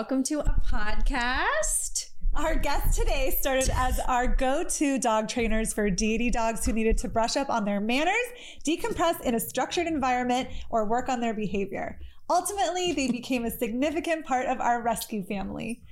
welcome to a Pawdcast. Our guest today started as our go to dog trainers for deity dogs who needed to brush up on their manners, decompress in a structured environment, or work on their behavior. Ultimately, they became a significant part of our rescue family.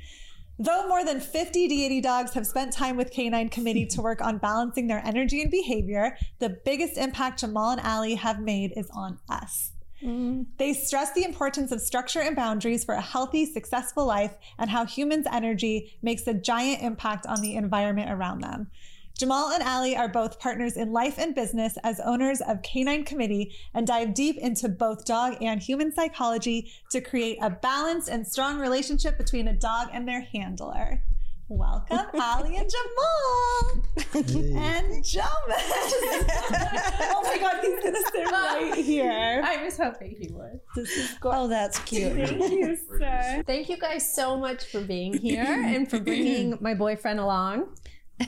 Though more than 50 deity dogs have spent time with K9 Kommittee to work on balancing their energy and behavior, the biggest impact Jamal and Ali have made is on us. Mm-hmm. They stress the importance of structure and boundaries for a healthy, successful life and how humans' energy makes a giant impact on the environment around them. Jamal and Ali are both partners in life and business as owners of K9 Kommittee and dive deep into both dog and human psychology to create a balanced and strong relationship between a dog and their handler. Welcome, Ali and Jamal. And Jamal. oh my God, he's going to sit right here. I was hoping he would. This is gorgeous. Oh, that's cute. Thank you, sir. Thank you guys so much for being here and for bringing my boyfriend along.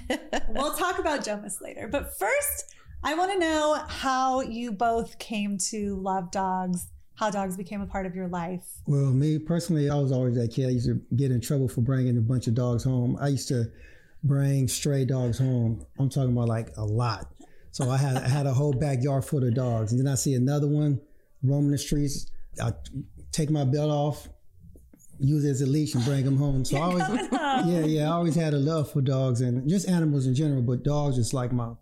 We'll talk about Jomas later. But first, I want to know how you both came to love dogs, how dogs became a part of your life. Well, me personally, I was always that kid. I used to get in trouble for bringing a bunch of dogs home. I used to bring stray dogs home. I'm talking about like a lot. So I had I had a whole backyard full of dogs, and then I see another one roaming the streets. I take my belt off, use it as a leash, and bring them home. So I always, yeah, yeah, I always had a love for dogs and just animals in general. But dogs is like my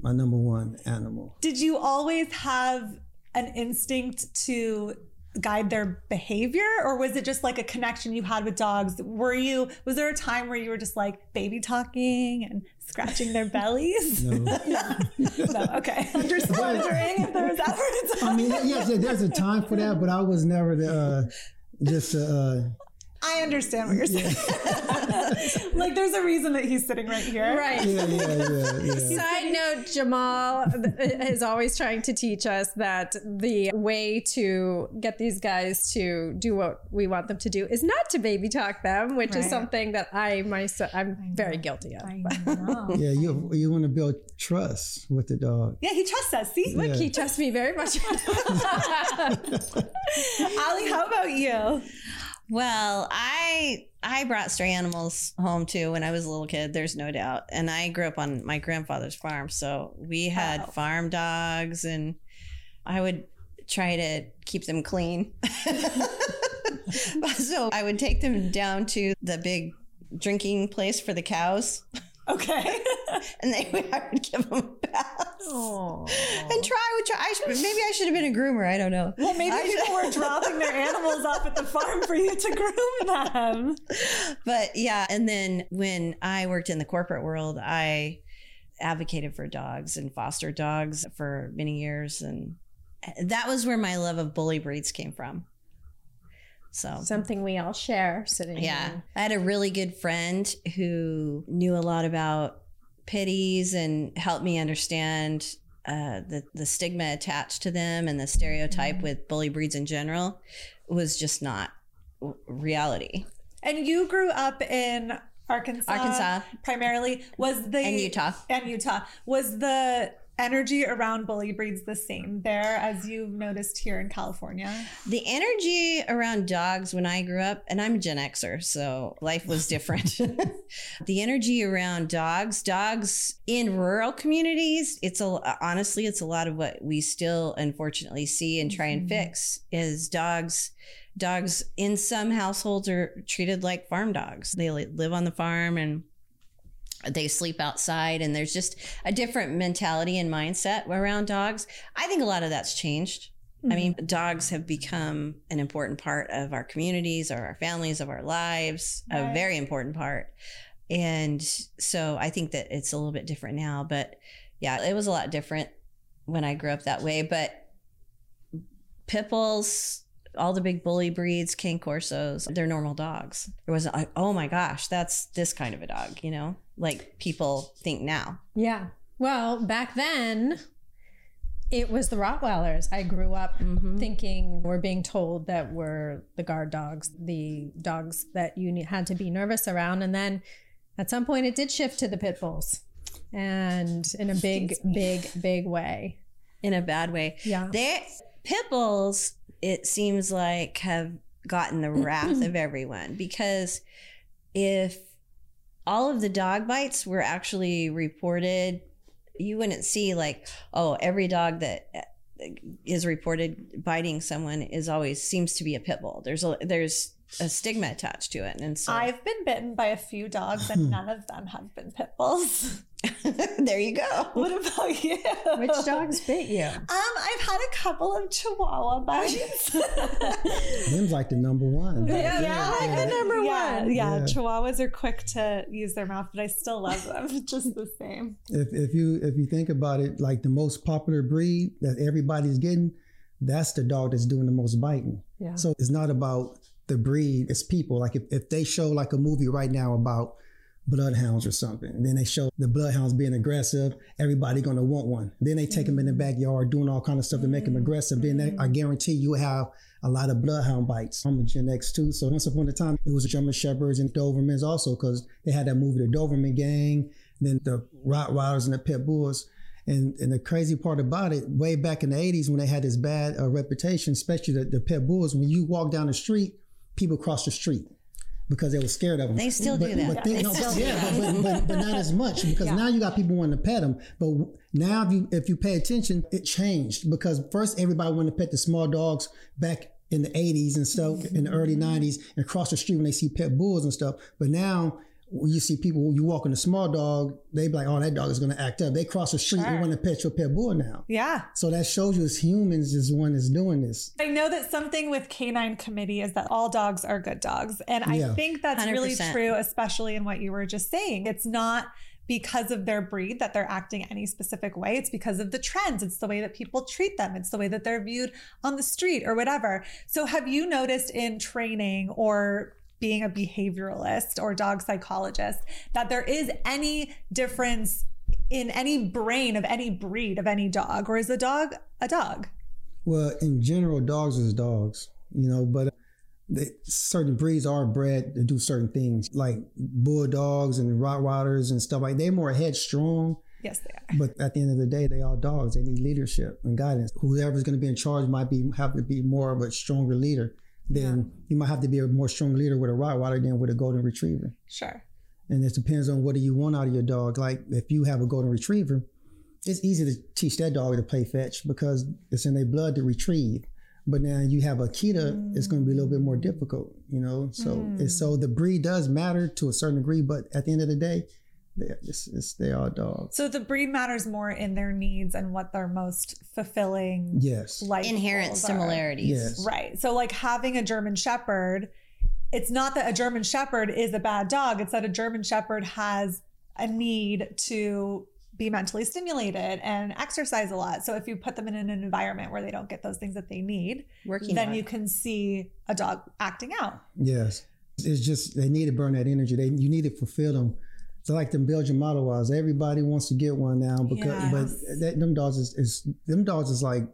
my number one animal. Did you always have an instinct to guide their behavior or was it just like a connection you had with dogs? Were you was there a time where you were just like baby talking and scratching their bellies? No. no okay. I'm just wondering if there was ever a time I mean, yes, there's a time for that, but I was never the uh, just uh, i understand what you're saying like there's a reason that he's sitting right here Right. yeah, yeah, yeah, yeah. Side note, Jamal is always trying to teach us that the way to get these guys to do what we want them to do is not to baby talk them, which is something that I myself I'm very guilty of. I know. Yeah, you you want to build trust with the dog. Yeah, he trusts us. See, Look, he trusts me very much. Ali, how about you? Well, I I brought stray animals home too when I was a little kid. There's no doubt, and I grew up on my grandfather's farm, so we had farm dogs, and I would try to keep them clean. so I would take them down to the big drinking place for the cows, Okay. and they would, I would give them baths. Oh. And try, would try. I should, maybe I should have been a groomer. I don't know. Well, maybe I people were dropping their animals off at the farm for you to groom them. but yeah and then when i worked in the corporate world i advocated for dogs and foster dogs for many years and that was where my love of bully breeds came from so Something we all share sitting yeah here. i had a really good friend who knew a lot about pitties and helped me understand uh, the the stigma attached to them and the stereotype with bully breeds in general was just not reality And you grew up in Arkansas. Arkansas. Primarily. Was the and utah and Utah. Was the energy around bully breeds the same there as you've noticed here in California? The energy around dogs when I grew up, and I'm a Gen Xer, so life was different. the energy around dogs, dogs in rural communities, it's a honestly, it's a lot of what we still unfortunately see and try and Mhm. fix is dogs. Dogs in some households are treated like farm dogs. They live on the farm and they sleep outside and there's just a different mentality and mindset around dogs. I think a lot of that's changed. I mm-hmm. mean, dogs have become an important part of our communities, or our families, of our lives, a very important part. And so I think that it's a little bit different now. But yeah, it was a lot different when I grew up that way. But pit bulls, all the big bully breeds, Cane Corsos, they're normal dogs. It wasn't like, oh my gosh, that's this kind of a dog, you know, like people think now. Yeah. Well, back then, it was the Rottweilers. I grew up Mhm. thinking we're being told that we're the guard dogs, the dogs that you had to be nervous around. And then at some point, it did shift to the pit bulls and in a big, big, big way. In a bad way. Yeah. They pit bulls, it seems like have gotten the wrath of everyone because if all of the dog bites were actually reported, you wouldn't see like, oh, every dog that uh, reported biting someone is always seems to be a pit bull. There's a there's a stigma attached to it, and so I've been bitten by a few dogs and none of them have been pit bulls. there you go. What about you? Which dogs bit you? Um, I've had a couple of Chihuahua bites. Them's like the number one. Yeah, yeah, like the number yeah, one. Yeah, Yeah. Chihuahuas are quick to use their mouth, but I still love them just the same. If if you if you think about it, like the most popular breed that everybody's getting, that's the dog that's doing the most biting. Yeah. So it's not about the breed, it's people. Like if, if they show like a movie right now about bloodhounds or something, and then they show the bloodhounds being aggressive, everybody gonna want one. Then they take them in the mm-hmm. backyard doing all kind of stuff to make them mm-hmm. aggressive. Then they, I mm-hmm. guarantee you have a lot of bloodhound bites. I'm a Gen X too. So once upon a time, it was the German Shepherds and Dobermans also because they had that movie, The Doberman Gang, then the Rottweilers and the Pit Bulls. And, and the crazy part about it, way back in the 80s when they had this bad uh, reputation, especially the, the pit bulls, when you walk down the street, people cross the street because they were scared of them. They still do but, that. But They no, still do yeah, but, but, but, not as much because now you got people wanting to pet them. But now if you if you pay attention, it changed because first everybody wanted to pet the small dogs back in the 80s and stuff mm-hmm. in the early 90s and cross the street when they see pet bulls and stuff. But now you see people, you walk in a small dog, they be like, oh, that dog is going to act up. They cross the street and want to pet your pet bull now. Yeah. So that shows you as humans is the one that's doing this. I know that something with K9 Kommittee is that all dogs are good dogs. And I Yeah. think that's really 100%. true, especially in what you were just saying. It's not because of their breed that they're acting any specific way. It's because of the trends. It's the way that people treat them. It's the way that they're viewed on the street or whatever. So have you noticed in training or being a behavioralist or dog psychologist that there is any difference in any brain of any breed of any dog or is a dog a dog? Well, in general, dogs is dogs, you know, but uh, they, certain breeds are bred to do certain things, like bulldogs and Rottweilers and stuff like. They're more headstrong, Yes, they are. but at the end of the day, they are dogs. They need leadership and guidance. Whoever's going to be in charge might be have to be more of a stronger leader. Then you might have to be a more strong leader with a Rottweiler than with a Golden Retriever. Sure. And it depends on what do you want out of your dog. Like if you have a golden retriever, it's easy to teach that dog to play fetch because it's in their blood to retrieve. But now you have a Akita, it's going to be a little bit more difficult, you know. So mm. it's, so the breed does matter to a certain degree, but at the end of the day, they it's, it's, they are dogs. So the breed matters more in their needs and what their most fulfilling Yes. life Inherent similarities. Yes. Right. So like having a German Shepherd, it's not that a German Shepherd is a bad dog. It's that a German Shepherd has a need to be mentally stimulated and exercise a lot. So if you put them in an environment where they don't get those things that they need, Working then hard. you can see a dog acting out. Yes. It's just they need to burn that energy. They you need to fulfill them. It's like them Belgian Malinois. Everybody wants to get one now because Yes. but that, them dogs is, is them dogs is like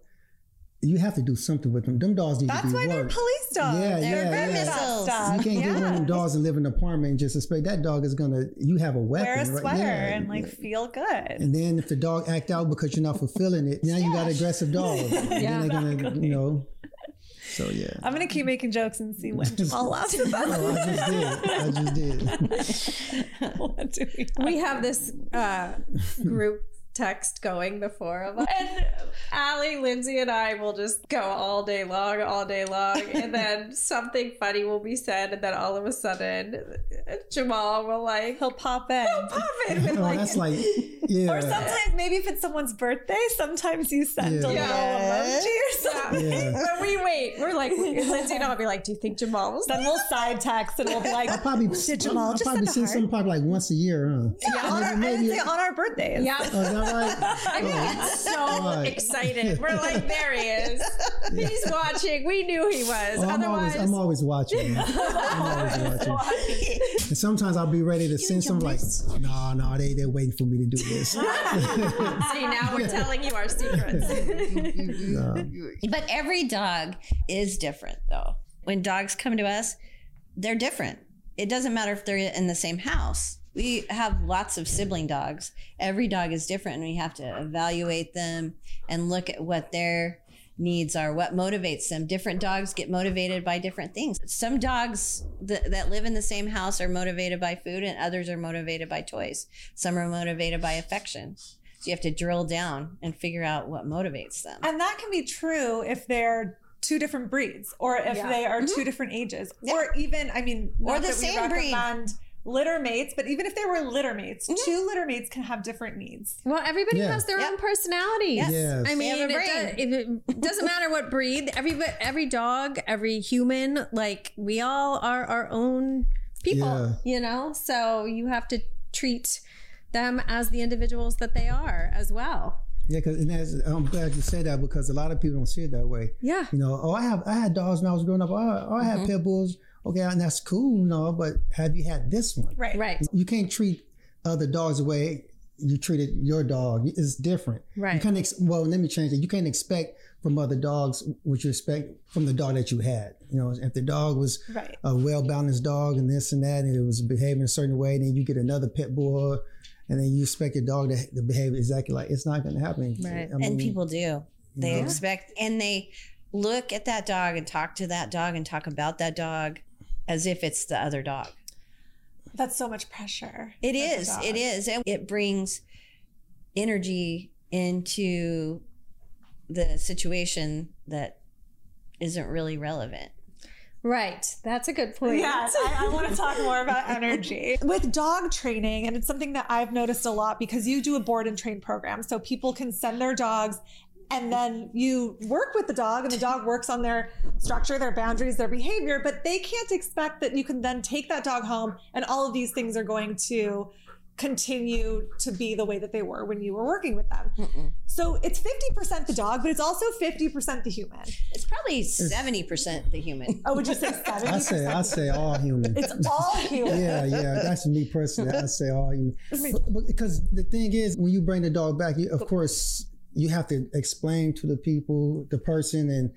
you have to do something with them. Them dogs need That's to be why they're police dogs. Yeah, They're yeah, very yeah. that. You can't get one of them dogs and live in an apartment and just expect that dog is gonna. You have a weapon, Wear a right? sweater Yeah, and like feel good. And then if the dog act out because you're not fulfilling it, now you got an aggressive dog. And Yeah. then they're gonna, you know. So yeah. I'm gonna keep making jokes and see when Jamal laughs about Oh, I just did. I just did. what do we have? we have this uh, group text going, the four of us. And Ali, Lindsay, and I will just go all day long, all day long. And then something funny will be said. And then all of a sudden, Jamal will like, He'll pop in. He'll pop in with Oh, like, that's like yeah. Or sometimes maybe if it's someone's birthday, sometimes you send Yeah. a little Yeah. emoji or something. Yeah. but we wait. We're like, Lindsay and I'll be like, do you think Jamal was Then we'll side text and we'll be like, I'll probably Did Jamal I just probably send a see heart? some probably like once a year, huh? yeah, on our, maybe, I maybe- on our birthdays. Yeah. Oh, is that right? I get oh so Right. excited. We're like, there he is. He's watching. We knew he was. Oh, I'm Otherwise, always, I'm always watching. I'm always watching. And sometimes I'll be ready to send some like, no, no, they they're waiting for me to do this. see now we're telling you our secrets. No. But every dog is different, though. When dogs come to us, they're different. It doesn't matter if they're in the same house. We have lots of sibling dogs. Every dog is different, and we have to evaluate them and look at what their needs are, what motivates them. Different dogs get motivated by different things. Some dogs that, that live in the same house are motivated by food, and others are motivated by toys. Some are motivated by affection. So you have to drill down and figure out what motivates them. And that can be true if they're two different breeds or if Yeah. they are two different ages Mm-hmm. Yeah. or even i mean Or the same breed. Recommend litter mates but even if they were litter mates Mm-hmm. two litter mates can have different needs Well, everybody Yeah. has their Yep. own personality. Yes. Yes. I mean, it, does, it, doesn't matter what breed. Every every dog, every human, like we all are our own people. Yeah. You know, so you have to treat them as the individuals that they are as well. Yeah, because and that's, I'm glad you say that because a lot of people don't see it that way. Yeah. You know, oh, I have I had dogs when I was growing up. Oh, oh I had mm-hmm. pit bulls. Okay, and that's cool, no, but have you had this one? right Right. You can't treat other dogs the way you treated your dog. It's different. You Right. can't. Ex- well, let me change it. You can't expect from other dogs what you expect from the dog that you had. You know, if the dog was right a well balanced dog and this and that, and it was behaving a certain way, then you get another pit bull, and then you expect your dog to, to behave exactly like it's not going to happen. Right. I mean, and people do. They know? expect and they look at that dog and talk to that dog and talk about that dog as if it's the other dog. that's so much pressure It as a is. dog. It is. And it brings energy into the situation that isn't really relevant. Right. That's a good point. Yes, I, I want to talk more about energy. With dog training, and it's something that I've noticed a lot because you do a board and train program. So people can send their dogs and then you work with the dog and the dog works on their structure, their boundaries, their behavior, but they can't expect that you can then take that dog home and all of these things are going to continue to be the way that they were when you were working with them. So it's 50% the dog, but it's also 50% the human. It's probably 70% the human. Oh, would you say 70%? I say I say all human. it's all human. yeah, yeah, that's me personally. I say all human. But- but- because the thing is, when you bring the dog back, you, of course, you have to explain to the people, the person, and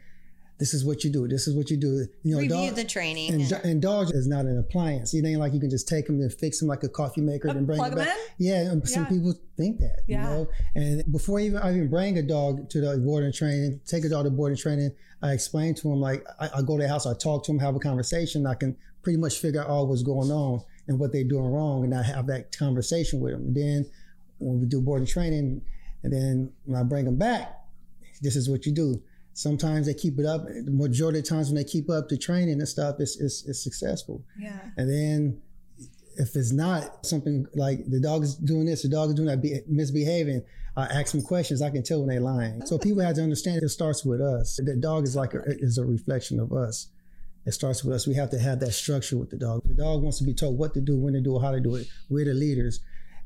this is what you do. This is what you do. You know, Review dog- the training. And, and- dogs is not an appliance. It ain't like you can just take them and fix them like a coffee maker oh, and bring plug them 'em back. in? Yeah, and some people think that. Yeah. You know? And before even I even bring a dog to the board and training, take a dog to board and training, I explain to them like I, I go to their house, I talk to them, have a conversation. I can pretty much figure out all what's going on and what they're doing wrong, and I have that conversation with them. And then when we do board and training, and then when I bring them back, this is what you do. Sometimes they keep it up. The majority of times when they keep up the training and stuff, it's, it's, it's successful. Yeah. And then if it's not something like the dog is doing this, the dog is doing that, be, misbehaving, I ask them questions. I can tell when they're lying. So people have to understand it starts with us. The dog is like a, is a reflection of us. It starts with us. We have to have that structure with the dog. The dog wants to be told what to do, when to do it, how to do it. We're the leaders.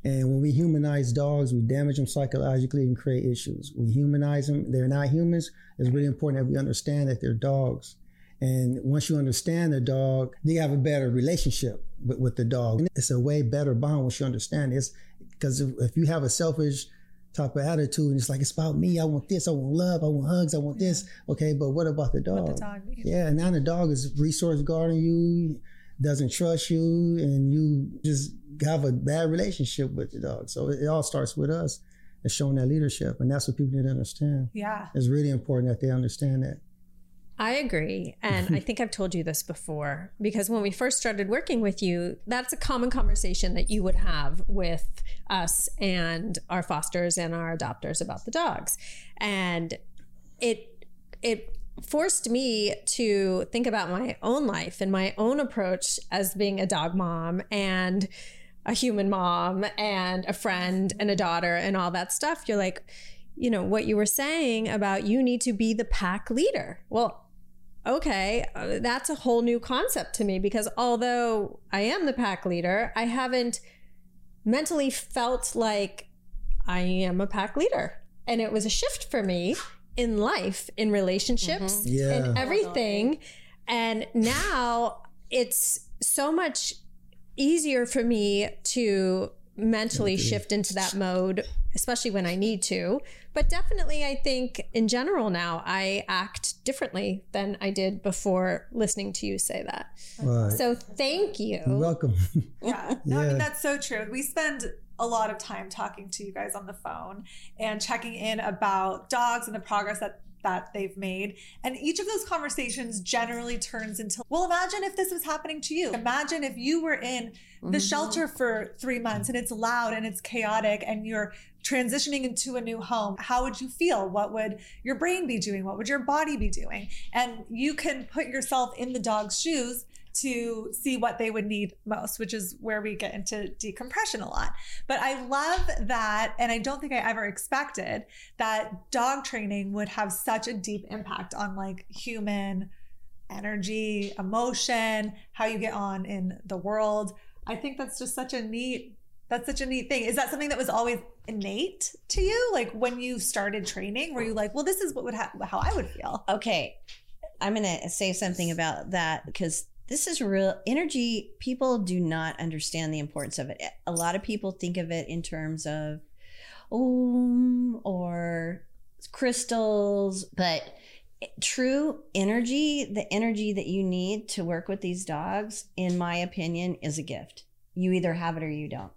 And when we humanize dogs, we damage them psychologically and create issues. We humanize them. They're not humans. It's really important that we understand that they're dogs. And once you understand the dog, you have a better relationship with, with the dog. And it's a way better bond once you understand this. Because if, if you have a selfish type of attitude and it's like, it's about me, I want this, I want love, I want hugs, I want this. Okay, but what about the dog? What the dog. Yeah, and now the dog is resource guarding you, doesn't trust you, and you just have a bad relationship with the dog. So it, it all starts with us and showing that leadership. And that's what people need to understand. Yeah. It's really important that they understand that. I agree. And I think I've told you this before because when we first started working with you, that's a common conversation that you would have with us and our fosters and our adopters about the dogs. And it it forced me to think about my own life and my own approach as being a dog mom and a human mom and a friend and a daughter and all that stuff. You're like, you know, what you were saying about you need to be the pack leader. Well, okay, uh, that's a whole new concept to me because although I am the pack leader, I haven't mentally felt like I am a pack leader. And it was a shift for me in life, in relationships, mm-hmm. Yeah. and everything. And now it's so much easier for me to mentally shift into that mode, especially when I need to. But definitely, I think in general now, I act differently than I did before listening to you say that. Right. So thank you. You're welcome. Yeah. No, I mean, that's so true. We spend a lot of time talking to you guys on the phone and checking in about dogs and the progress that that they've made. And each of those conversations generally turns into, well, imagine if this was happening to you. Imagine if you were in the mm-hmm. shelter for three months and it's loud and it's chaotic and you're transitioning into a new home. How would you feel? What would your brain be doing? What would your body be doing? And you can put yourself in the dog's shoes to see what they would need most, which is where we get into decompression a lot. But I love that, and I don't think I ever expected that dog training would have such a deep impact on like human energy, emotion, how you get on in the world. I think that's just such a neat that's such a neat thing. Is that something that was always innate to you? Like when you started training, were you like, well, this is what would ha- how I would feel? Okay. I'm going to say something about that because this is real energy. People do not understand the importance of it. A lot of people think of it in terms of um or crystals, but true energy, the energy that you need to work with these dogs, in my opinion, is a gift. You either have it or you don't.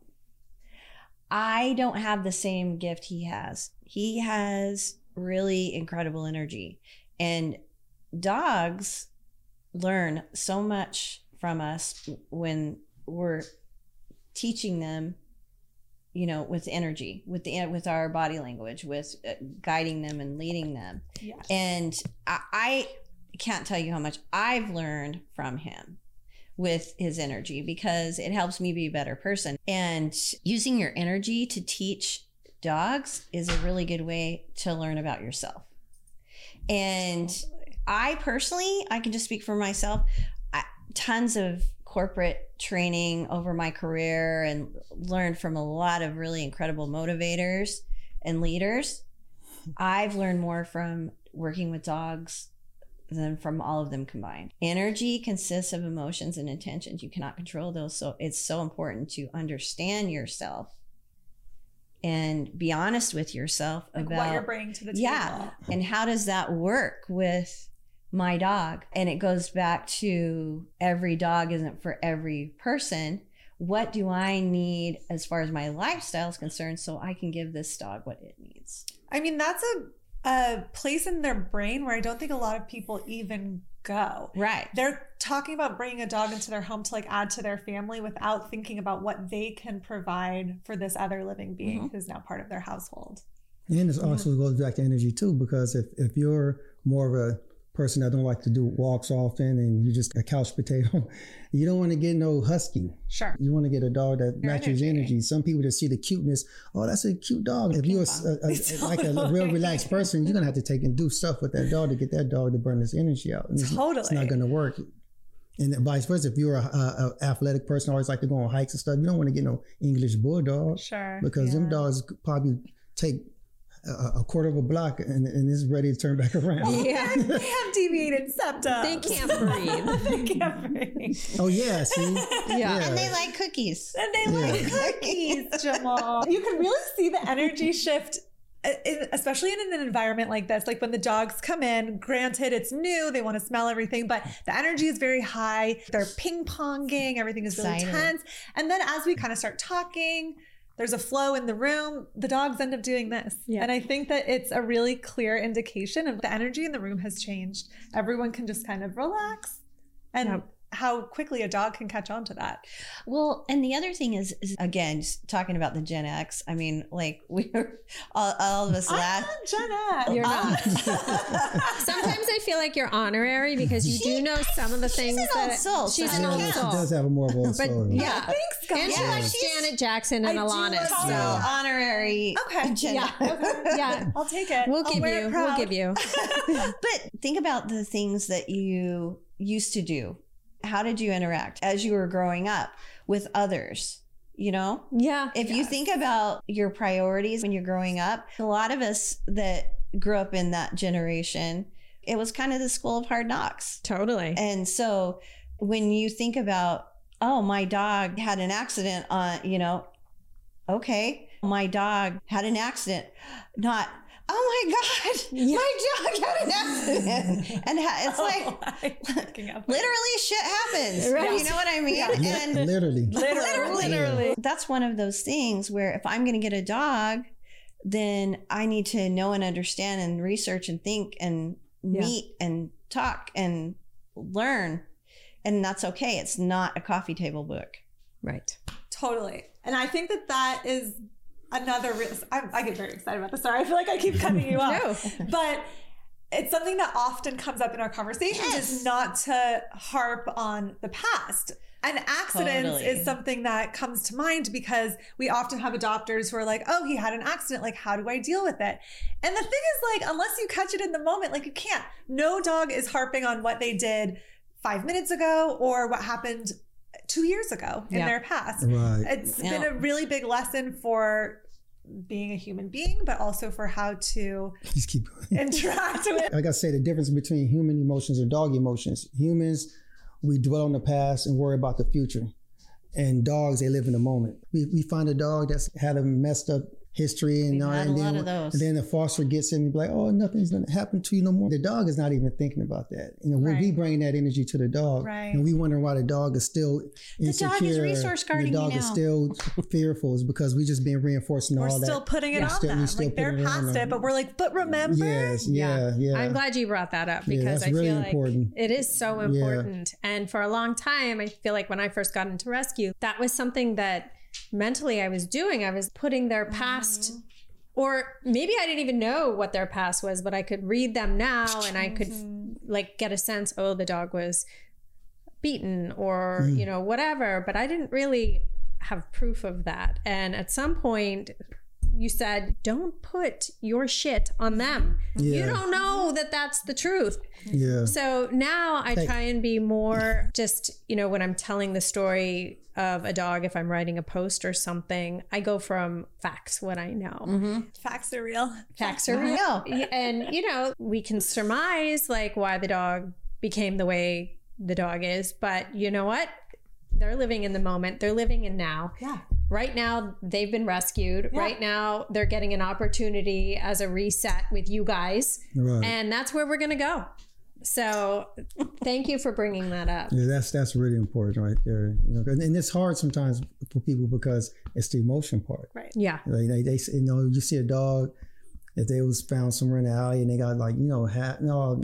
I don't have the same gift he has. He has really incredible energy. And dogs learn so much from us when we're teaching them you know with energy with the with our body language with uh, guiding them and leading them. Yes. and I, I can't tell you how much i've learned from him with his energy because it helps me be a better person. And using your energy to teach dogs is a really good way to learn about yourself. And I personally, I can just speak for myself. I, tons of corporate training over my career and learned from a lot of really incredible motivators and leaders. I've learned more from working with dogs than from all of them combined. Energy consists of emotions and intentions. You cannot control those. So it's so important to understand yourself and be honest with yourself like about what you're bringing to the table. yeah. And how does that work with my dog? And it goes back to every dog isn't for every person. What do I need as far as my lifestyle is concerned so I can give this dog what it needs? I mean, that's a, a place in their brain where I don't think a lot of people even go. Right. They're talking about bringing a dog into their home to like add to their family without thinking about what they can provide for this other living being mm-hmm. who's now part of their household. And it also mm-hmm. goes back to energy too, because if, if you're more of a person that don't like to do walks often and you just a couch potato, you don't want to get no husky. Sure. You want to get a dog that Your matches energy. energy. Some people just see the cuteness. Oh, that's a cute dog. If you're a, a- a- like a, a real relaxed person, you're gonna have to take and do stuff with that dog to get that dog to burn this energy out. And it's, Totally. it's not gonna work. And vice versa. If you're a, a, a athletic person, always like to go on hikes and stuff, you don't want to get no English bulldog Sure. because them dogs probably take a, a quarter of a block and, and it's ready to turn back around. Yeah. they have deviated septum. They can't breathe. they can't breathe. Oh yeah, see, Yeah. And they like cookies. And they like cookies, Jamal. You can really see the energy shift. uh, Especially in an environment like this, like when the dogs come in, granted it's new, they want to smell everything, but the energy is very high. They're ping ponging, everything is really Excited. tense. And then as we kind of start talking, there's a flow in the room, the dogs end up doing this. Yeah. And I think that it's a really clear indication of the energy in the room has changed. Everyone can just kind of relax and Yep. How quickly a dog can catch on to that. Well, and the other thing is, is again, just talking about the Gen X. I mean, like we're all, all of us I'm laugh. not Gen X. You're uh, I'm- Sometimes I feel like you're honorary because you do know some of the things She's an old that soul, she's an old counts. she soul. does have a more of a But soul. yeah, Thanks, guys. and she Yeah, likes Janet Jackson and I Alanis. love So her. honorary. Okay. Gen yeah, yeah, I'll take it. we'll I'll give wear it you. We'll give you. But think about the things that you used to do. How did you interact as you were growing up with others? You know, Yeah, if you think about your priorities when you're growing up, a lot of us that grew up in that generation, it was kind of the school of hard knocks. totally. And so when you think about, oh, my dog had an accident on, you know, okay, my dog had an accident, not, oh my God, Yeah. my dog had an accident. and ha- it's oh like, I'm looking up. literally shit happens. Right. You know what I mean? And literally. Literally. Literally. That's one of those things where if I'm going to get a dog, then I need to know and understand and research and think and Yeah. meet and talk and learn. And that's okay. It's not a coffee table book. Right. Totally. And I think that that is another risk. I, I get very excited about this. Sorry, I feel like I keep cutting you off. No. But it's something that often comes up in our conversations Yes. is not to harp on the past. And accidents Totally. is something that comes to mind because we often have adopters who are like, oh, he had an accident. Like, how do I deal with it? And the thing is, like, unless you catch it in the moment, like, you can't. No dog is harping on what they did five minutes ago or what happened two years ago in Yeah. their past. Right. It's Yeah. been a really big lesson for being a human being, but also for how to Just keep going. interact with. like I say, the difference between human emotions and dog emotions. Humans, we dwell on the past and worry about the future. And dogs, they live in the moment. We, we find a dog that's had a messed up history and, We've all, had and then, lot of those. and then the foster gets in and be like, oh, nothing's gonna happen to you no more. The dog is not even thinking about that. You know, when we bring that energy to the dog, Right. and we wonder why the dog is still The dog is insecure, resource guarding The dog is still fearful. Is because we just been reinforcing all that We're still putting it Yeah. on Still- them. still Like they're past it, but we're like, but remember? Yes, yeah, yeah. I'm glad you brought that up Yeah, because that's I really feel like it is so important. And for a long time, I feel like when I first got into rescue, that was something that mentally I was doing. I was putting their past, or maybe I didn't even know what their past was, but I could read them now and I could like get a sense, oh, the dog was beaten or, Mm. you know, whatever. But I didn't really have proof of that. And at some point, you said, don't put your shit on them. You don't know that that's the truth. yeah. So now I Thank- try and be more just, you know, when I'm telling the story of a dog, if I'm writing a post or something, I go from facts, what I know. Mm-hmm. Facts are real. Facts are real. And, you know, we can surmise like why the dog became the way the dog is. But you know what? They're living in the moment, they're living in now. Yeah. Right now, they've been rescued. Yeah. Right now, they're getting an opportunity as a reset with you guys. Right. And that's where we're going to go. So, thank you for bringing that up. Yeah, that's that's really important right there. You know, and and it's hard sometimes for people because it's the emotion part. Right. Yeah. Like they, they you know, you see a dog if they was found somewhere in the alley and they got like you know, ha- you know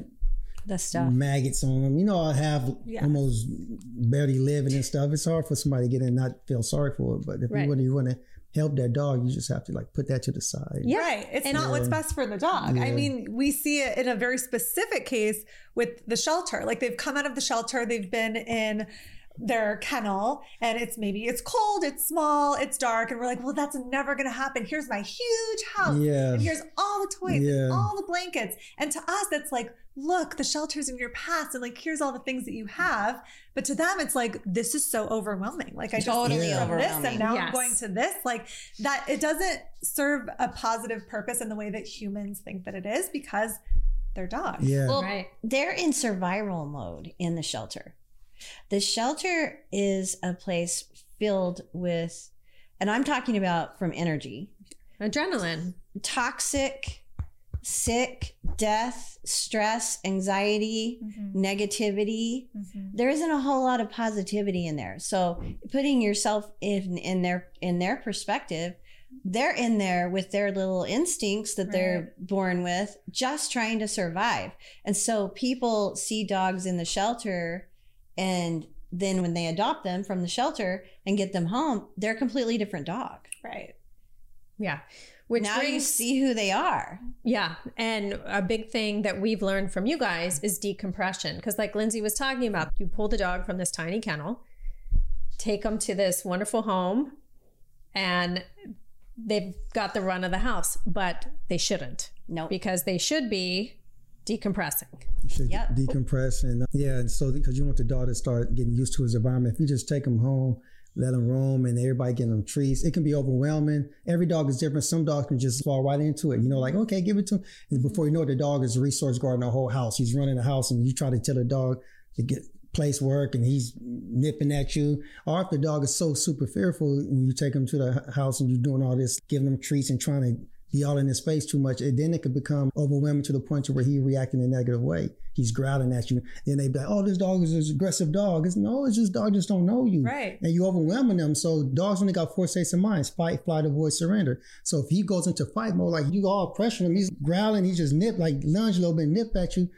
The stuff. maggots on them. You know, I have Yeah. almost barely living and stuff. It's hard for somebody to get in and not feel sorry for it. But if Right. you want to, you want to help that dog, you just have to like put that to the side. Yeah. Right. It's And- not what's best for the dog. I mean, we see it in a very specific case with the shelter. Like they've come out of the shelter, they've been in their kennel and it's maybe it's cold, it's small, it's dark and we're like, "Well, that's never going to happen. Here's my huge house. Yeah. And here's all the toys Yeah. and all the blankets." And to us it's like, "Look, the shelter's in your past and like here's all the things that you have." But to them it's like, "This is so overwhelming. Like I just Totally came from this and overwhelming. now I'm going to this." Like that it doesn't serve a positive purpose in the way that humans think that it is because they're dogs. Yeah. Well, Right. they're in survival mode in the shelter. The shelter is a place filled with, and I'm talking about from energy, Adrenaline. toxic, sick, death, stress, anxiety, mm-hmm. negativity. Mm-hmm. There isn't a whole lot of positivity in there. So putting yourself in in their in their perspective, they're in there with their little instincts that they're born with, just trying to survive. And so people see dogs in the shelter and then when they adopt them from the shelter and get them home, they're a completely different dog. Right. Yeah. Which now you see who they are. yeah. And a big thing that we've learned from you guys is decompression. Because, like Lindsay was talking about, you pull the dog from this tiny kennel, take them to this wonderful home, and they've got the run of the house, but they shouldn't Nope. because they should be decompressing. Should Yep. decompress and yeah, and so because you want the dog to start getting used to his environment. If you just take him home, let him roam, and everybody getting him treats, it can be overwhelming. Every dog is different. Some dogs can just fall right into it. You know, like okay, give it to him. And mm-hmm. before you know it, the dog is resource guarding the whole house. He's running the house, and you try to tell the dog to get place work, and he's nipping at you. Or if the dog is so super fearful, and you take him to the house and you're doing all this, giving them treats and trying to he all in his face too much, and then it could become overwhelming to the point to where he reacting in a negative way. He's growling at you. Then they be like, "Oh, this dog is an aggressive dog." It's no, it's just dog just don't know you, Right. And you overwhelming them. So dogs only got four states of mind: fight, flight, avoid, surrender. So if he goes into fight mode, like you all pressure him, he's growling, he just nip like lunge a little bit, nip at you.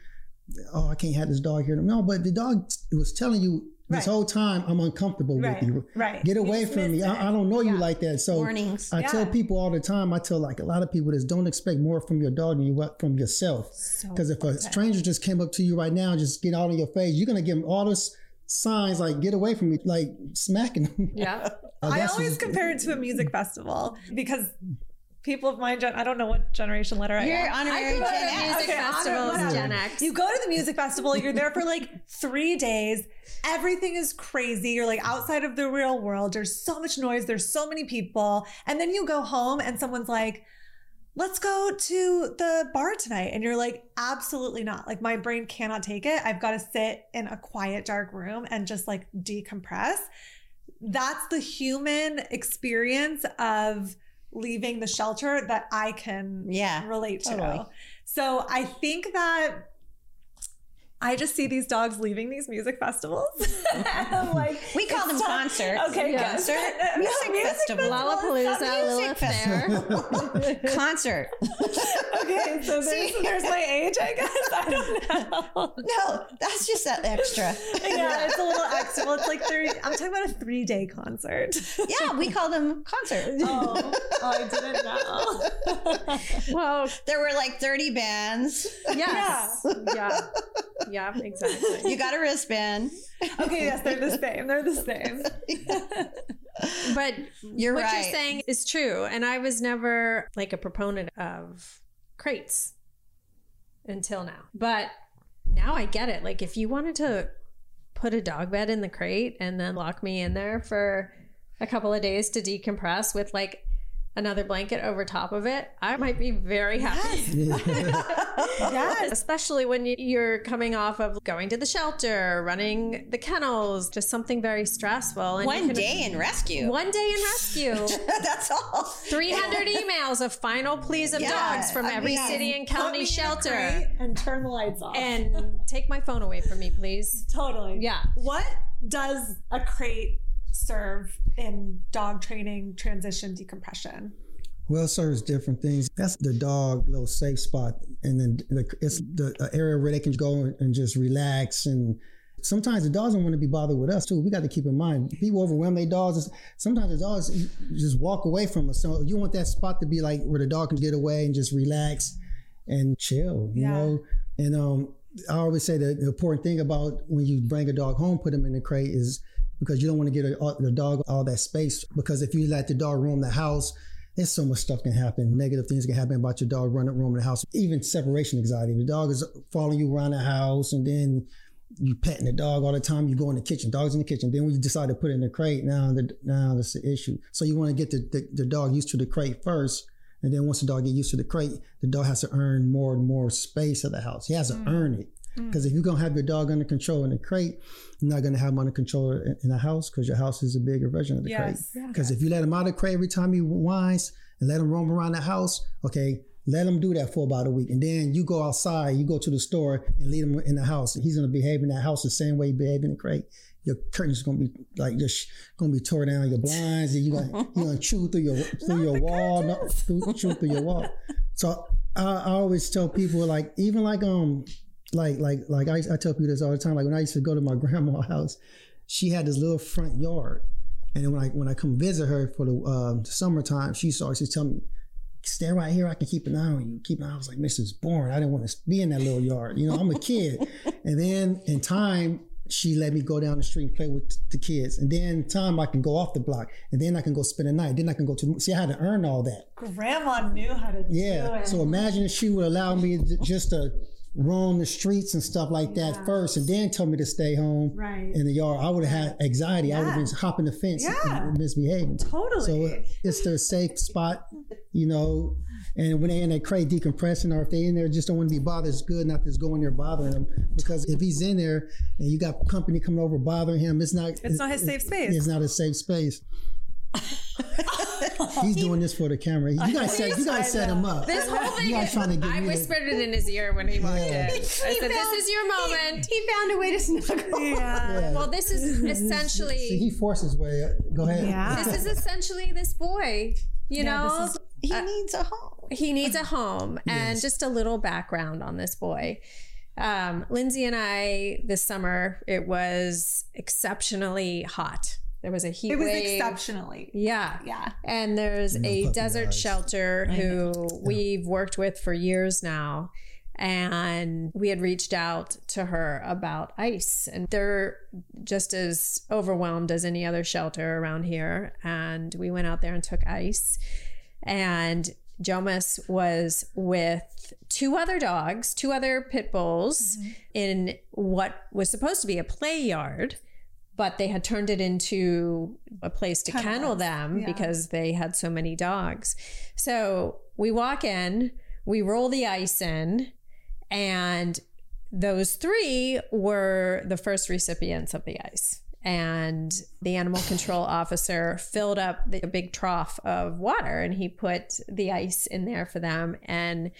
Oh, I can't have this dog here. No, but the dog was telling you this Right. whole time, I'm uncomfortable Right. with you. Right. Get away from me. I, I don't know you like that. So Warnings. I tell people all the time. I tell like a lot of people this: don't expect more from your dog than you want from yourself. Because if a stranger just came up to you right now and just get all in your face, you're gonna give them all those signs like "get away from me," like smacking them. Yeah. Uh, I always compare it to a music festival because people of my gen I don't know what generation letter I You're am. honorary I go Gen X. music Okay, honor- festivals. Gen X. You go to the music festival, you're there for like three days. Everything is crazy. You're like outside of the real world. There's so much noise. There's so many people. And then you go home and someone's like, let's go to the bar tonight. And you're like, absolutely not. Like my brain cannot take it. I've got to sit in a quiet, dark room and just like decompress. That's the human experience of leaving the shelter that I can Yeah, relate to. totally. So I think that I just see these dogs leaving these music festivals. Mm-hmm. Like We call them time- concerts. Okay, Yeah. good. Concert, No, music festival. Lollapalooza, Lilith Fair. Concert. Okay, so there's, there's my age, I guess. I don't know. No, that's just that extra. Yeah, it's a little extra. Well, it's like three. I'm talking about a three day concert. Yeah, we call them concerts. Oh, I didn't know. Well, There were like 30 bands. yes. Yeah. Yeah, exactly. You got a wristband. Okay, yes, they're the same. They're the same. But You're what right. you're saying is true. And I was never like a proponent of crates until now. But now I get it. Like if you wanted to put a dog bed in the crate and then lock me in there for a couple of days to decompress with like another blanket over top of it, I might be very happy. Yes. Especially when you- you're coming off of going to the shelter, running the kennels, just something very stressful. And One can- day in rescue. One day in rescue. That's all. 300 emails of final pleas of Yeah, dogs from I every mean, city and Put me county in shelter. crate and turn the lights off. And take my phone away from me, please. Totally. Yeah. What does a crate serve in dog training, transition, decompression? Well, it serves different things. That's the dog little safe spot, and then the, it's the area where they can go and just relax. And sometimes the dogs don't want to be bothered with us too. We got to keep in mind people overwhelm their dogs. Sometimes the dogs just walk away from us. So you want that spot to be like where the dog can get away and just relax and chill. You Yeah. know, and um, I always say that the important thing about when you bring a dog home, put him in the crate is because you don't want to get a, the dog all that space. Because if you let the dog roam the house, there's so much stuff can happen. Negative things can happen about your dog running roaming the house. Even separation anxiety. The dog is following you around the house, and then you petting the dog all the time. You go in the kitchen. Dog's in the kitchen. Then when you decide to put it in the crate, now the, now that's the issue. So you want to get the, the, the dog used to the crate first. And then once the dog get used to the crate, the dog has to earn more and more space of the house. He has to mm-hmm. earn it. Because if you're gonna have your dog under control in a crate, you're not gonna have him under control in, in the house because your house is a bigger version of the Yes. crate. Because if you let him out of the crate every time he whines and let him roam around the house, okay, let him do that for about a week, and then you go outside, you go to the store and leave him in the house. He's gonna behave in that house the same way he behaved in the crate. Your curtains gonna be like just gonna be tore down. Your blinds, and you gonna you gonna chew through your through your wall, no, through, chew through your wall. So I, I always tell people like even like um like like like I, I tell people this all the time. Like when I used to go to my grandma's house, she had this little front yard, and then when I when I come visit her for the um, summertime, she used to always tell me, "Stay right here. I can keep an eye on you." Keep an eye. I was like, "Mrs. Bourne, I didn't want to be in that little yard. You know, I'm a kid." and then in time. She let me go down the street and play with the kids, and then in time I can go off the block, and then I can go spend the night. Then I can go to see. I had to earn all that. Grandma knew how to do Yeah. So imagine if she would allow me just to roam the streets and stuff like that first, and then tell me to stay home Right. in the yard. I would have had anxiety. I would have been hopping the fence Yeah. and misbehaving. Totally. So it's their safe spot, you know. And when they're in that crate decompressing, or if they're in there just don't want to be bothered, it's good not to just go in there bothering them. Because if he's in there and you got company coming over bothering him, it's not. It's not his safe space. It's not a safe space. He's doing this for the camera. You gotta set, you gotta set him up. This whole thing, You guys is, trying to get I me to- whispered it in his ear when he walked Yeah. in. I said, "This is your moment." He found a way to snuggle. Yeah. Well, this is See, essentially he forced his way. Up. Go ahead. Yeah. this is essentially this boy. You Yeah, know, this is- He needs a home. he needs a home and just a little background on this boy um, lindsay and i this summer it was exceptionally hot there was a heat It was wave. exceptionally. yeah. Yeah. and there's No a desert eyes. shelter who we've worked with for years now. And we had reached out to her about ice. And they're just as overwhelmed as any other shelter around here. And we went out there and took ice. And Jomas was with two other dogs, two other pit bulls mm-hmm. in what was supposed to be a play yard, but they had turned it into a place to kennel them yeah. because they had so many dogs. So we walk in, we roll the ice in, and those three were the first recipients of the ice. And the animal control officer filled up the big trough of water and he put the ice in there for them. And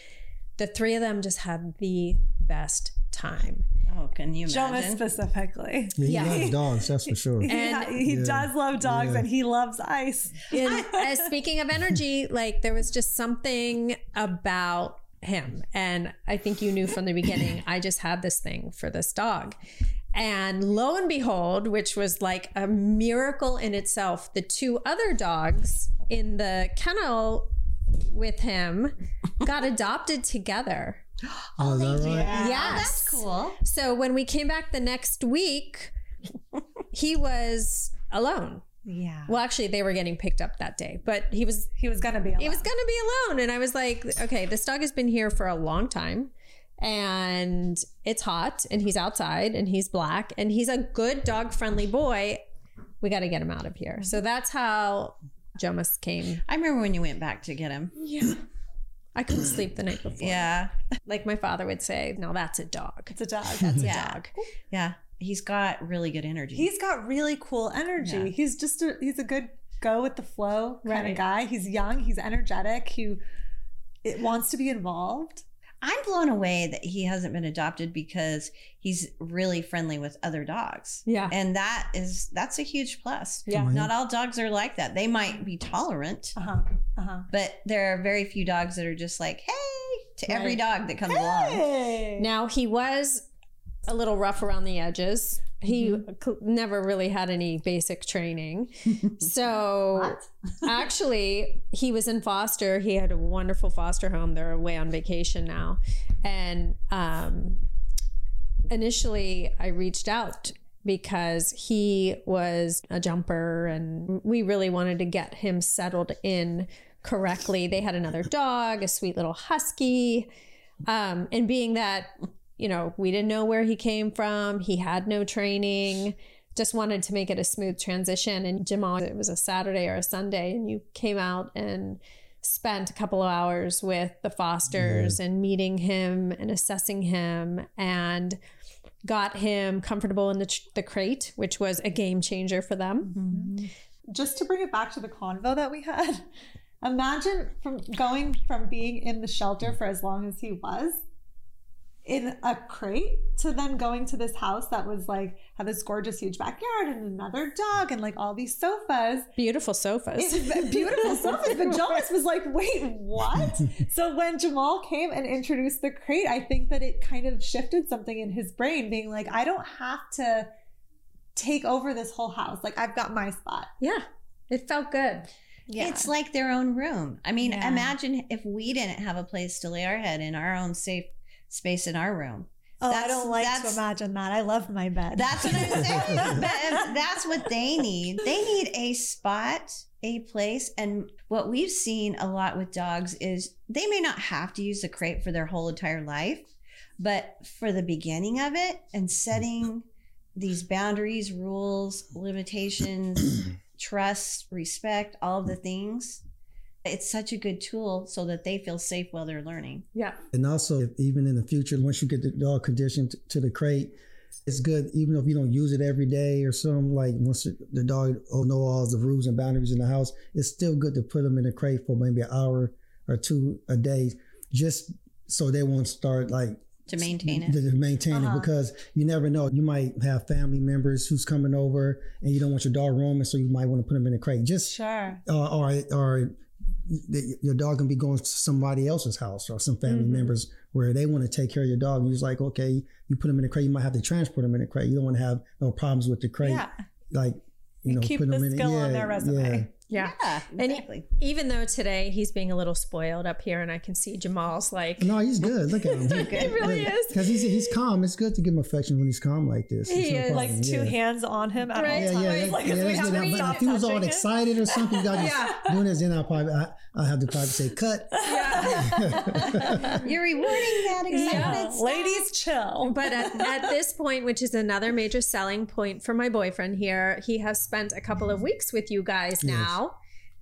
the three of them just had the best time. Oh, can you Jomas imagine? specifically. Yeah, he Yeah. loves dogs. That's for sure. He, And- he Yeah. does love dogs Yeah. and he loves ice. And uh, speaking of energy, like there was just something about him. And I think you knew from the beginning, I just had this thing for this dog. And lo and behold, which was like a miracle in itself, the two other dogs in the kennel with him got adopted together. Oh, is that right? yes. That's cool. So when we came back the next week, he was alone. Yeah. Well, actually, they were getting picked up that day, but he was He was gonna be alone. he was gonna be alone, and I was like, okay, this dog has been here for a long time, and it's hot, and he's outside, and he's black, and he's a good dog friendly boy. We got to get him out of here. So that's how Jomas came. I remember when you went back to get him. Yeah, I couldn't sleep the night before. Yeah. like my father would say, "No, that's a dog. It's a dog. That's a Yeah. dog." Yeah. He's got really good energy. He's got really cool energy. Yeah. He's just a he's a good go with the flow kind Right. of guy. He's young, he's energetic, he it wants to be involved. I'm blown away that he hasn't been adopted because he's really friendly with other dogs. Yeah. And that is that's a huge plus. Yeah. Not all dogs are like that. They might be tolerant, Uh-huh. Uh-huh. but there are very few dogs that are just like, "Hey," to every dog that comes along. Now he was a little rough around the edges. He cl- never really had any basic training. so actually, he was in foster. He had a wonderful foster home. They're away on vacation now. And um, initially, I reached out because he was a jumper and we really wanted to get him settled in correctly. They had another dog, a sweet little husky. Um, and being that, you know, we didn't know where he came from, he had no training, just wanted to make it a smooth transition. And Jamal, it was a Saturday or a Sunday, and you came out and spent a couple of hours with the Fosters mm-hmm. and meeting him and assessing him and got him comfortable in the, tr- the crate, which was a game changer for them. Mm-hmm. Mm-hmm. just to bring it back to the convo that we had, imagine from going from being in the shelter for as long as he was in a crate to then going to this house that was like had this gorgeous huge backyard and another dog and like all these sofas. Beautiful sofas. It's beautiful sofas. But Jomas was like, wait, what? so when Jamal came and introduced the crate, I think that it kind of shifted something in his brain, being like, I don't have to take over this whole house. Like I've got my spot. yeah, it felt good. Yeah. It's like their own room. I mean, Yeah. imagine if we didn't have a place to lay our head in our own safe space in our room. Oh, I don't like to imagine that. I love my bed. That's what I'm saying. That's what they need. They need a spot, a place. And what we've seen a lot with dogs is they may not have to use the crate for their whole entire life, but for the beginning of it and setting these boundaries, rules, limitations, trust, respect, all of the things. It's such a good tool so that they feel safe while they're learning. Yeah. And also, if even in the future, once you get the dog conditioned to the crate, It's good, even if you don't use it every day or something. Like once the dog know all the rules and boundaries in the house, it's still good to put them in a crate for maybe an hour or two a day, just so they won't start like to maintain it. to maintain Uh-huh. it because you never know. You might have family members who's coming over and you don't want your dog roaming, so you might want to put them in a crate. Just Sure. or or, or the, your dog can be going to somebody else's house or some family Mhm. members where they want to take care of your dog. And you're just like, okay, you put them in a crate. You might have to transport them in a crate. You don't want to have no problems with the crate. Yeah. Like, you know, keep putting the them in skill on yeah, their resume. Yeah. Yeah. Yeah, And- exactly. Even though today he's being a little spoiled up here, and I can see Jamal's like, No, he's good. Look at him. He really is. Because he's, he's calm. It's good to give him affection when he's calm like this. He It's no is. Like problem. two hands on him at Right. all Yeah, times. yeah, like, yeah, if that's good. have Now, to but if he was all excited or something, you got Yeah. doing this, then I'll probably I, I have to probably say cut. Yeah. You're rewarding that excitement. Yeah. Ladies, chill. But at, at this point, which is another major selling point for my boyfriend here, he has spent a couple of weeks with you guys now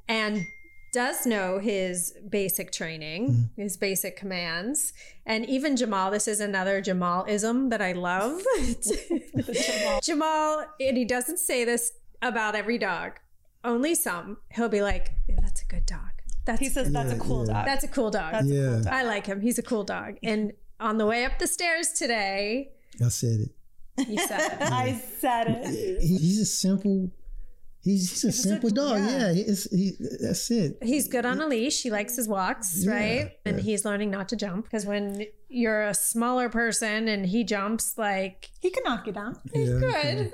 and does know his basic training, mm-hmm. his basic commands. And even Jamal, this is another Jamal-ism that I love. Jamal, and he doesn't say this about every dog, only some. He'll be like, "Yeah, that's a good dog. That's He says that's a cool yeah. dog. that's a cool dog. That's a Yeah. cool dog. I like him. He's a cool dog. And on the way up the stairs today, I said it. he said it. I said it. He's a simple. He's, he's a He's a- simple dog. yeah. Yeah, he, it's, he, that's it. He's good on a leash. He likes his walks, Yeah, right? And yeah. he's learning not to jump because when you're a smaller person and he jumps, like He can knock you down. he's Yeah, good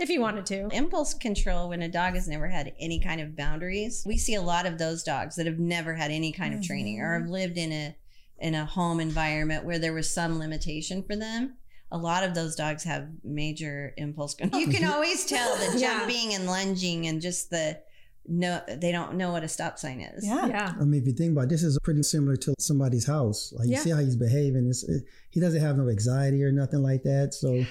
if he wanted to. Impulse control when a dog has never had any kind of boundaries. We see a lot of those dogs that have never had any kind of training or mm-hmm. have lived in a in a home environment where there was some limitation for them. A lot of those dogs have major impulse control. You can always tell the Yeah. jumping and lunging and just the no they don't know what a stop sign is. Yeah. Yeah. I mean, if you think about it, this is pretty similar to somebody's house. Like you Yeah. see how he's behaving. It's, it, he doesn't have no anxiety or nothing like that. So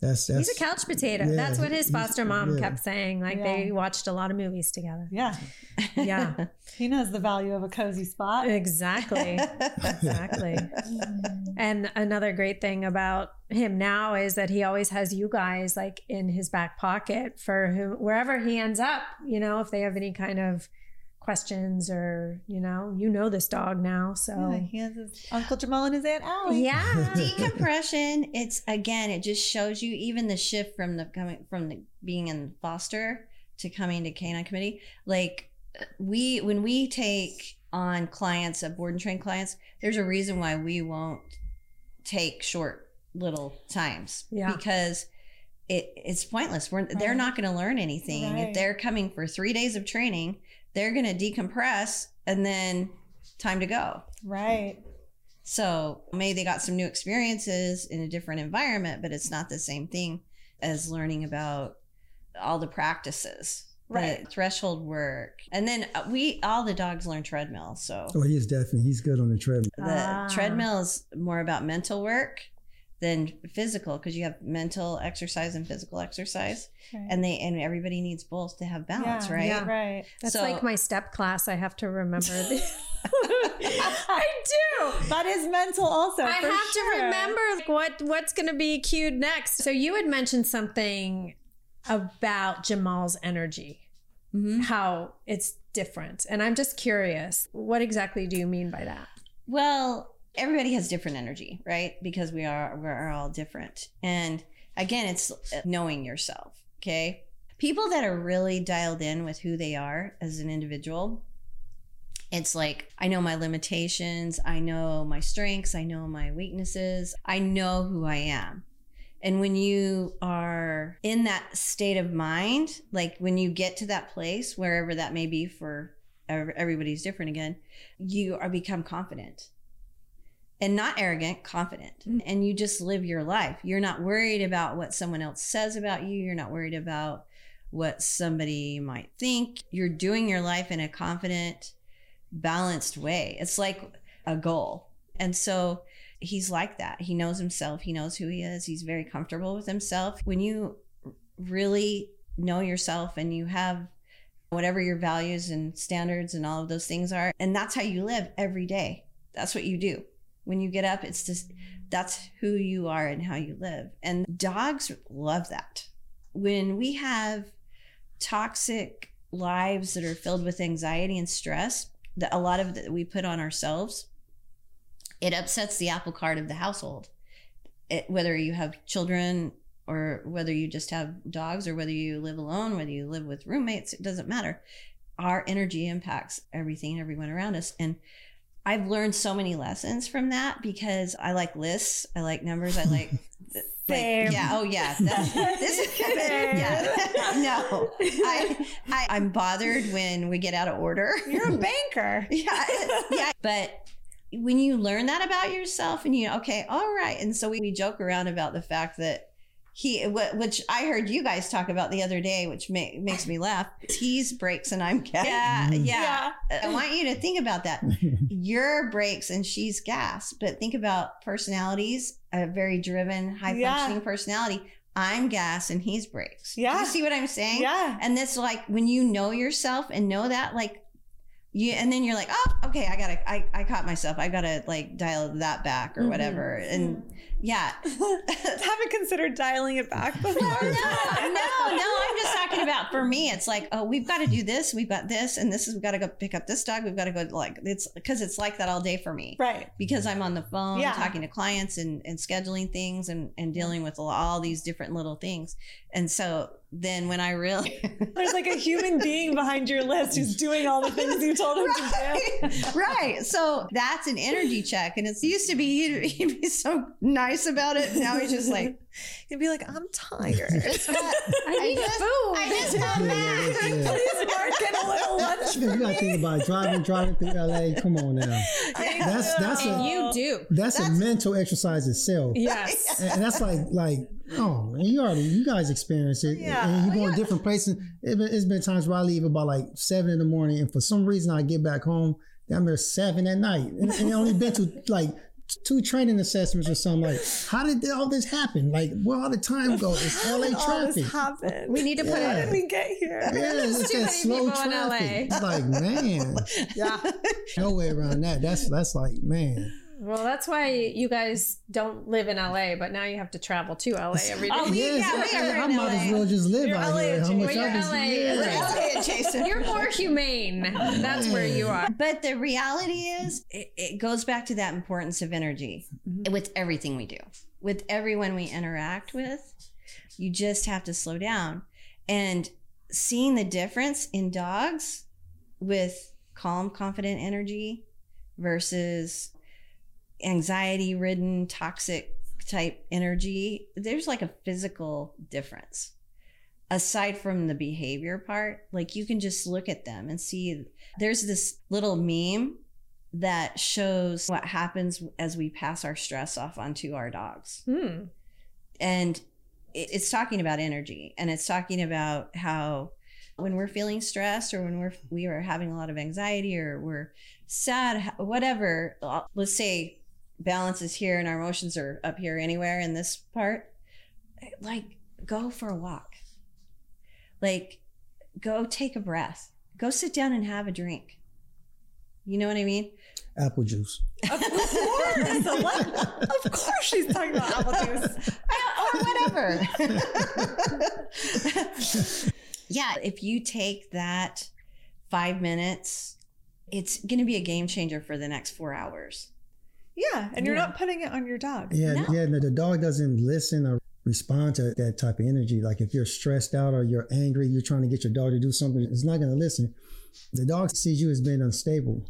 that's that's He's a couch potato. Yeah, That's what his foster mom yeah. kept saying. Like they watched a lot of movies together. Yeah. Yeah, He knows the value of a cozy spot. exactly. Exactly. And another great thing about him now is that he always has you guys like in his back pocket for who, wherever he ends up, you know, if they have any kind of questions or, you know, you know this dog now. Yeah, So, he has his Uncle Jamal and his Aunt Ali. yeah. decompression it's again it just shows you even the shift from the coming from the being in foster to coming to K9 Kommittee like we when we take on clients uh, board and train clients there's a reason why we won't take short little times Yeah. because it, it's pointless We're, they're not going to learn anything Right. if they're coming for three days of training they're going to decompress and then time to go Right. so maybe they got some new experiences in a different environment, but it's not the same thing as learning about all the practices, Right. the threshold work, and then uh, we all the dogs learn treadmill. So Oh, he is definitely he's good on the treadmill. the Ah. treadmill is more about mental work than physical because you have mental exercise and physical exercise, Right. and they and everybody needs both to have balance, yeah, right? Yeah. Right. That's So- like my step class. I have to remember. I do. That is mental also. I have sure. to remember like, what what's going to be cued next. So you had mentioned something about Jamal's energy, Mhm. how it's different, and I'm just curious. What exactly do you mean by that? Well, everybody has different energy, right? Because we are we're all different. And again, it's knowing yourself, okay? People that are really dialed in with who they are as an individual, it's like I know my limitations, I know my strengths, I know my weaknesses, I know who I am. And when you are in that state of mind, like when you get to that place, wherever that may be for everybody's different again, you are become confident and not arrogant, confident. Mm-hmm. And you just live your life. You're not worried about what someone else says about you. You're not worried about what somebody might think. You're doing your life in a confident, balanced way. It's like a goal. And so he's like that. He knows himself. He knows who he is. He's very comfortable with himself. When you really know yourself and you have whatever your values and standards and all of those things are, and that's how you live every day. That's what you do. When you get up, it's just That's who you are and how you live. And dogs love that. When we have toxic lives that are filled with anxiety and stress, that a lot of that we put on ourselves, it upsets the apple cart of the household. It, whether you have children or whether you just have dogs or whether you live alone, whether you live with roommates, it doesn't matter. Our energy impacts everything everyone around us. And I've learned so many lessons from that because I like lists, I like numbers, I like, like yeah, oh yeah, that's, this is yeah. No, I, I I'm bothered when we get out of order. You're a banker. yeah, yeah, but when you learn that about yourself and you okay, all right, and so we, we joke around about the fact that he which i heard you guys talk about the other day which ma- makes me laugh. He's breaks and i'm gas. Yeah, yeah. I want you to think about that. You're brakes and she's gas but think about personalities a very driven high Yeah. functioning personality. I'm gas and he's brakes Do Yeah. you see what i'm saying? Yeah. and this like when you know yourself and know that like you and then you're like oh okay i gotta i, I caught myself. I gotta like dial that back or Mhm. whatever. And yeah Haven't considered dialing it back before. no, no, no. I'm just talking about for me. It's like, oh, we've got to do this. We've got this, and this is we've got to go pick up this dog. We've got to go like it's because it's like that all day for me Right. because I'm on the phone Yeah. talking to clients and and scheduling things and and dealing with all these different little things. And so then when I really There's like a human being behind your list who's doing all the things you told him to right, right. So that's an energy check, and it's used to be he'd, he'd be so nice about it. Now he's just like, do. You'd be like, I'm tired. it's not, I need just- food. I just got Yeah, back. yeah, yeah. Please Mark, get a little lunch You gotta think about driving, driving through LA. Come on now. That's that's and a you do. that's, a mental exercise itself. Yes. And and that's like like oh man, you already you guys experience it. Yeah. And you go in different places. It, it's been times where I leave about like seven in the morning, and for some reason I get back home. I'm there seven at night, and, and I only been to like two training assessments or something. Like, how did all this happen? Like, where all the time go? It's LA all traffic. this happened. We need to put Yeah. How it did we get here? Yeah, it's too that slow people in traffic. LA. It's like, man, Yeah. no way around that. That's that's like, man. Well, that's why you guys don't live in LA, but now you have to travel to LA every day. Oh, we- Yes, yeah, we I, are I in might as LA. well just live You're out LA here. How much Well, I you're just, LA yeah. Jason. You're more humane. That's where you are. But the reality is, it, it goes back to that importance of energy mm-hmm. with everything we do, with everyone we interact with. You just have to slow down. And seeing the difference in dogs with calm, confident energy versus anxiety ridden, toxic type energy, there's like a physical difference. Aside from the behavior part, like you can just look at them and see there's this little meme that shows what happens as we pass our stress off onto our dogs. Hmm. And it's talking about energy and it's talking about how when we're feeling stressed or when we're we are having a lot of anxiety or we're sad whatever let's say balance is here and our emotions are up here anywhere in this part like go for a walk like go take a breath go sit down and have a drink you know what i mean Apple juice. Of course. Of course she's talking about apple juice. or whatever. yeah, if you take that five minutes, it's going to be a game changer for the next four hours. Yeah. And you're Yeah. not putting it on your dog. Yeah, No. yeah. no, The dog doesn't listen or respond to that type of energy. Like if you're stressed out or you're angry, you're trying to get your dog to do something, it's not going to listen. The dog sees you as being unstable.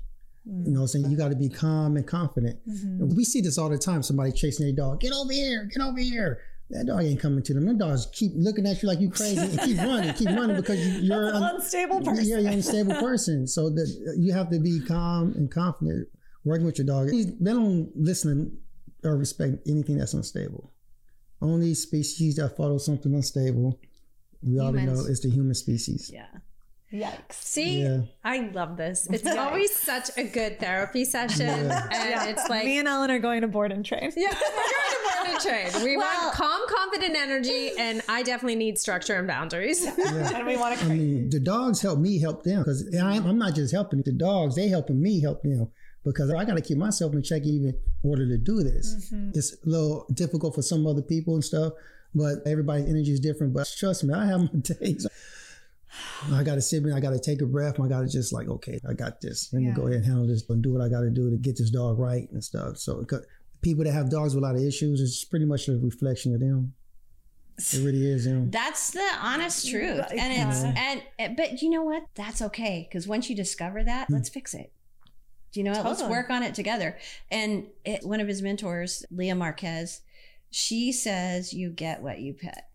You know, what I'm saying you got to be calm and confident. And We see this all the time. Somebody chasing their dog. Get over here. Get over here. That dog ain't coming to them. Them dogs keep looking at you like you crazy and keep running, keep running because you, you're An un- unstable person. yeah, you're an unstable person. So that you have to be calm and confident working with your dog. They don't listen or respect anything that's unstable. Only species that follow something unstable, we already know Humans. it's the human species. Yeah. Yikes. See, Yeah. I love this. It's always such a good therapy session. Yeah. And it's like, Me and Ellen are going to board and train. yeah, we're going to board and train. We Well- want calm, confident energy, and I definitely need structure and boundaries. And we want to I mean, the dogs help me help them because I'm, I'm not just helping the dogs; they helping me help them. Because I got to keep myself in check even in order to do this. Mm-hmm. It's a little difficult for some other people and stuff, but everybody's energy is different. But trust me, I have my days. I got to sit there, I got to take a breath. I got to just like, okay, I got this. Let me Yeah. go ahead and handle this and do what I got to do to get this dog right and stuff. So people that have dogs with a lot of issues, it's pretty much a reflection of them. It really is them. That's the honest truth. And it's Yeah. and eh, but you know what? That's okay because once you discover that, hmm. let's fix it. Do you know what? Let's work on it together. And it, one of his mentors, Leah Marquez, she says you get what you pet.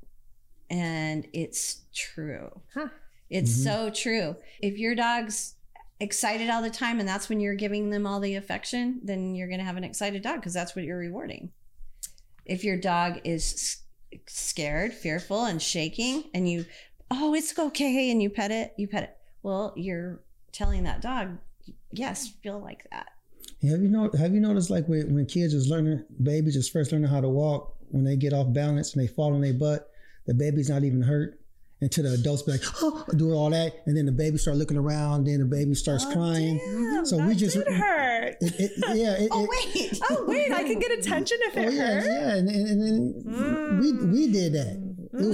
And it's true. Huh. It's Mhm. so true. If your dog's excited all the time and that's when you're giving them all the affection, then you're going to have an excited dog because that's what you're rewarding. If your dog is scared, fearful, and shaking, and you, oh, it's okay, and you pet it, you pet it. Well, you're telling that dog, yes, feel like that. Have you know? Have you noticed like when, when kids is learning, babies is first learning how to walk, when they get off balance and they fall on their butt, the baby's not even hurt until the adults be like, oh, do all that, and then the baby start looking around, then the baby starts oh, crying. Damn, So we just- hurt. It, it, yeah. It, Oh, it- wait. oh wait, I can get attention if Oh it yeah, hurts. yeah, and, and, and we we mm. did that. We a-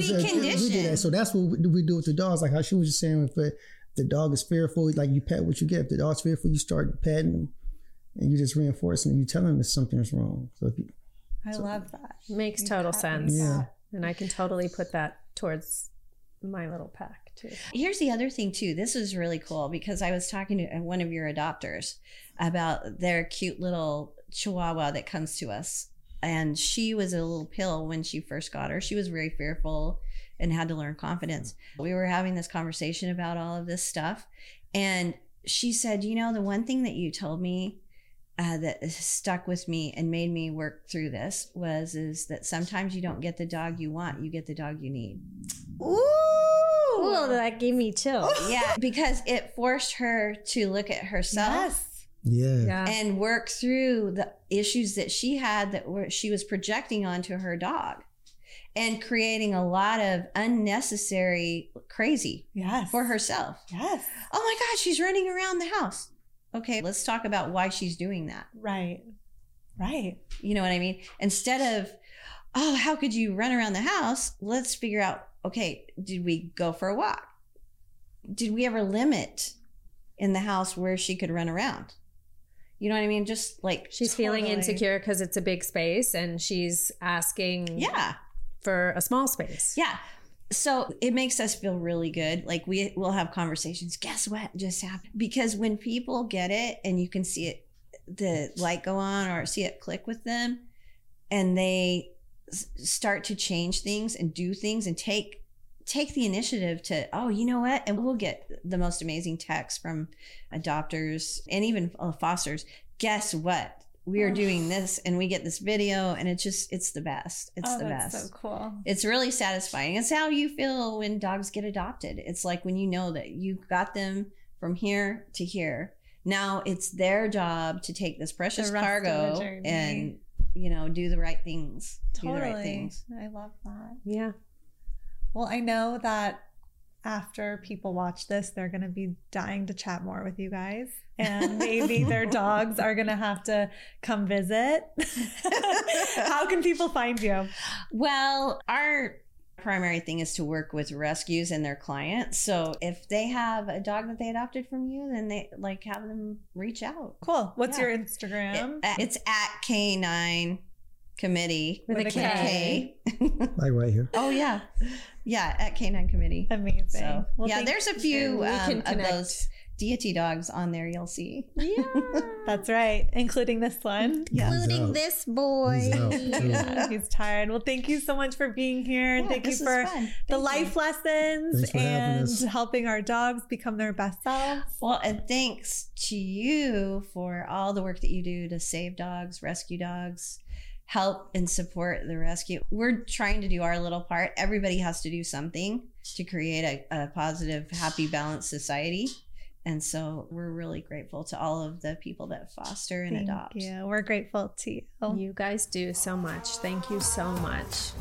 we did that. So that's what we, do with the dogs. Like how she was just saying, if the, the dog is fearful, like you pet what you get. If the dog's fearful, you start petting them, and you just reinforce them. You tell them that something's wrong. So if you, I love that. Makes total sense. Yeah. And I can totally put that towards my little pack too. Here's the other thing too. This is really cool because I was talking to uh, one of your adopters about their cute little chihuahua that comes to us. And she was a little pill when she first got her. She was very fearful and had to learn confidence. We were having this conversation about all of this stuff. And she said, You know, the one thing that you told me uh, that stuck with me and made me work through this was is that sometimes you don't get the dog you want, you get the dog you need. Ooh. Oh, that gave me chills. Yeah, because it forced her to look at herself Yes. yeah, Yeah. and work through the issues that she had that were she was projecting onto her dog and creating a lot of unnecessary crazy Yes. for herself. Yes. Oh my god, she's running around the house. Okay, let's talk about why she's doing that. Right. Right. You know what I mean? Instead of, oh, how could you run around the house? Let's figure out, okay, did we go for a walk? Did we ever limit in the house where she could run around? You know what I mean? Just like, She's feeling insecure because it's a big space and she's asking yeah, for a small space. yeah. So it makes us feel really good. Like we will have conversations. Guess what just happened? Because when people get it and you can see it, the light go on or see it click with them, and they start to change things and do things and take take the initiative to oh you know what and we'll get the most amazing texts from adopters and even uh, fosters guess what we are Oh. doing this and we get this video and it's just it's the best it's oh, the that's best so cool. it's really satisfying. It's how you feel when dogs get adopted. It's like when you know that you got them from here to here. Now it's their job to take this precious The rest of the cargo and you know do the right things. Do the Totally. right things. I love that. Yeah. Well, I know that after people watch this, they're going to be dying to chat more with you guys. And maybe their dogs are going to have to come visit. How can people find you? Well, our primary thing is to work with rescues and their clients. So if they have a dog that they adopted from you, then they like have them reach out. Cool. What's Yeah. your Instagram? It- uh, it's at K9 Committee With, With a a K. K. like right here. Oh yeah, yeah, at K9 Kommittee. Amazing. So Well, yeah, there's a few um, of those deity dogs on there. You'll see. Yeah. That's right, including this one. Yeah. Including out. this boy. He's. Yeah, he's tired. Well, thank you so much for being here. and Yeah, thank you for fun. the Thank life lessons Thanks for having and helping our dogs become their best selves. Well, and thanks to you for all the work that you do to save dogs, rescue dogs, help and support the rescue. We're trying to do our little part. Everybody has to do something to create a, a positive, happy, balanced society. And so we're really grateful to all of the people that foster and Thank adopt. Yeah, We're grateful to you. You guys do so much. Thank you so much.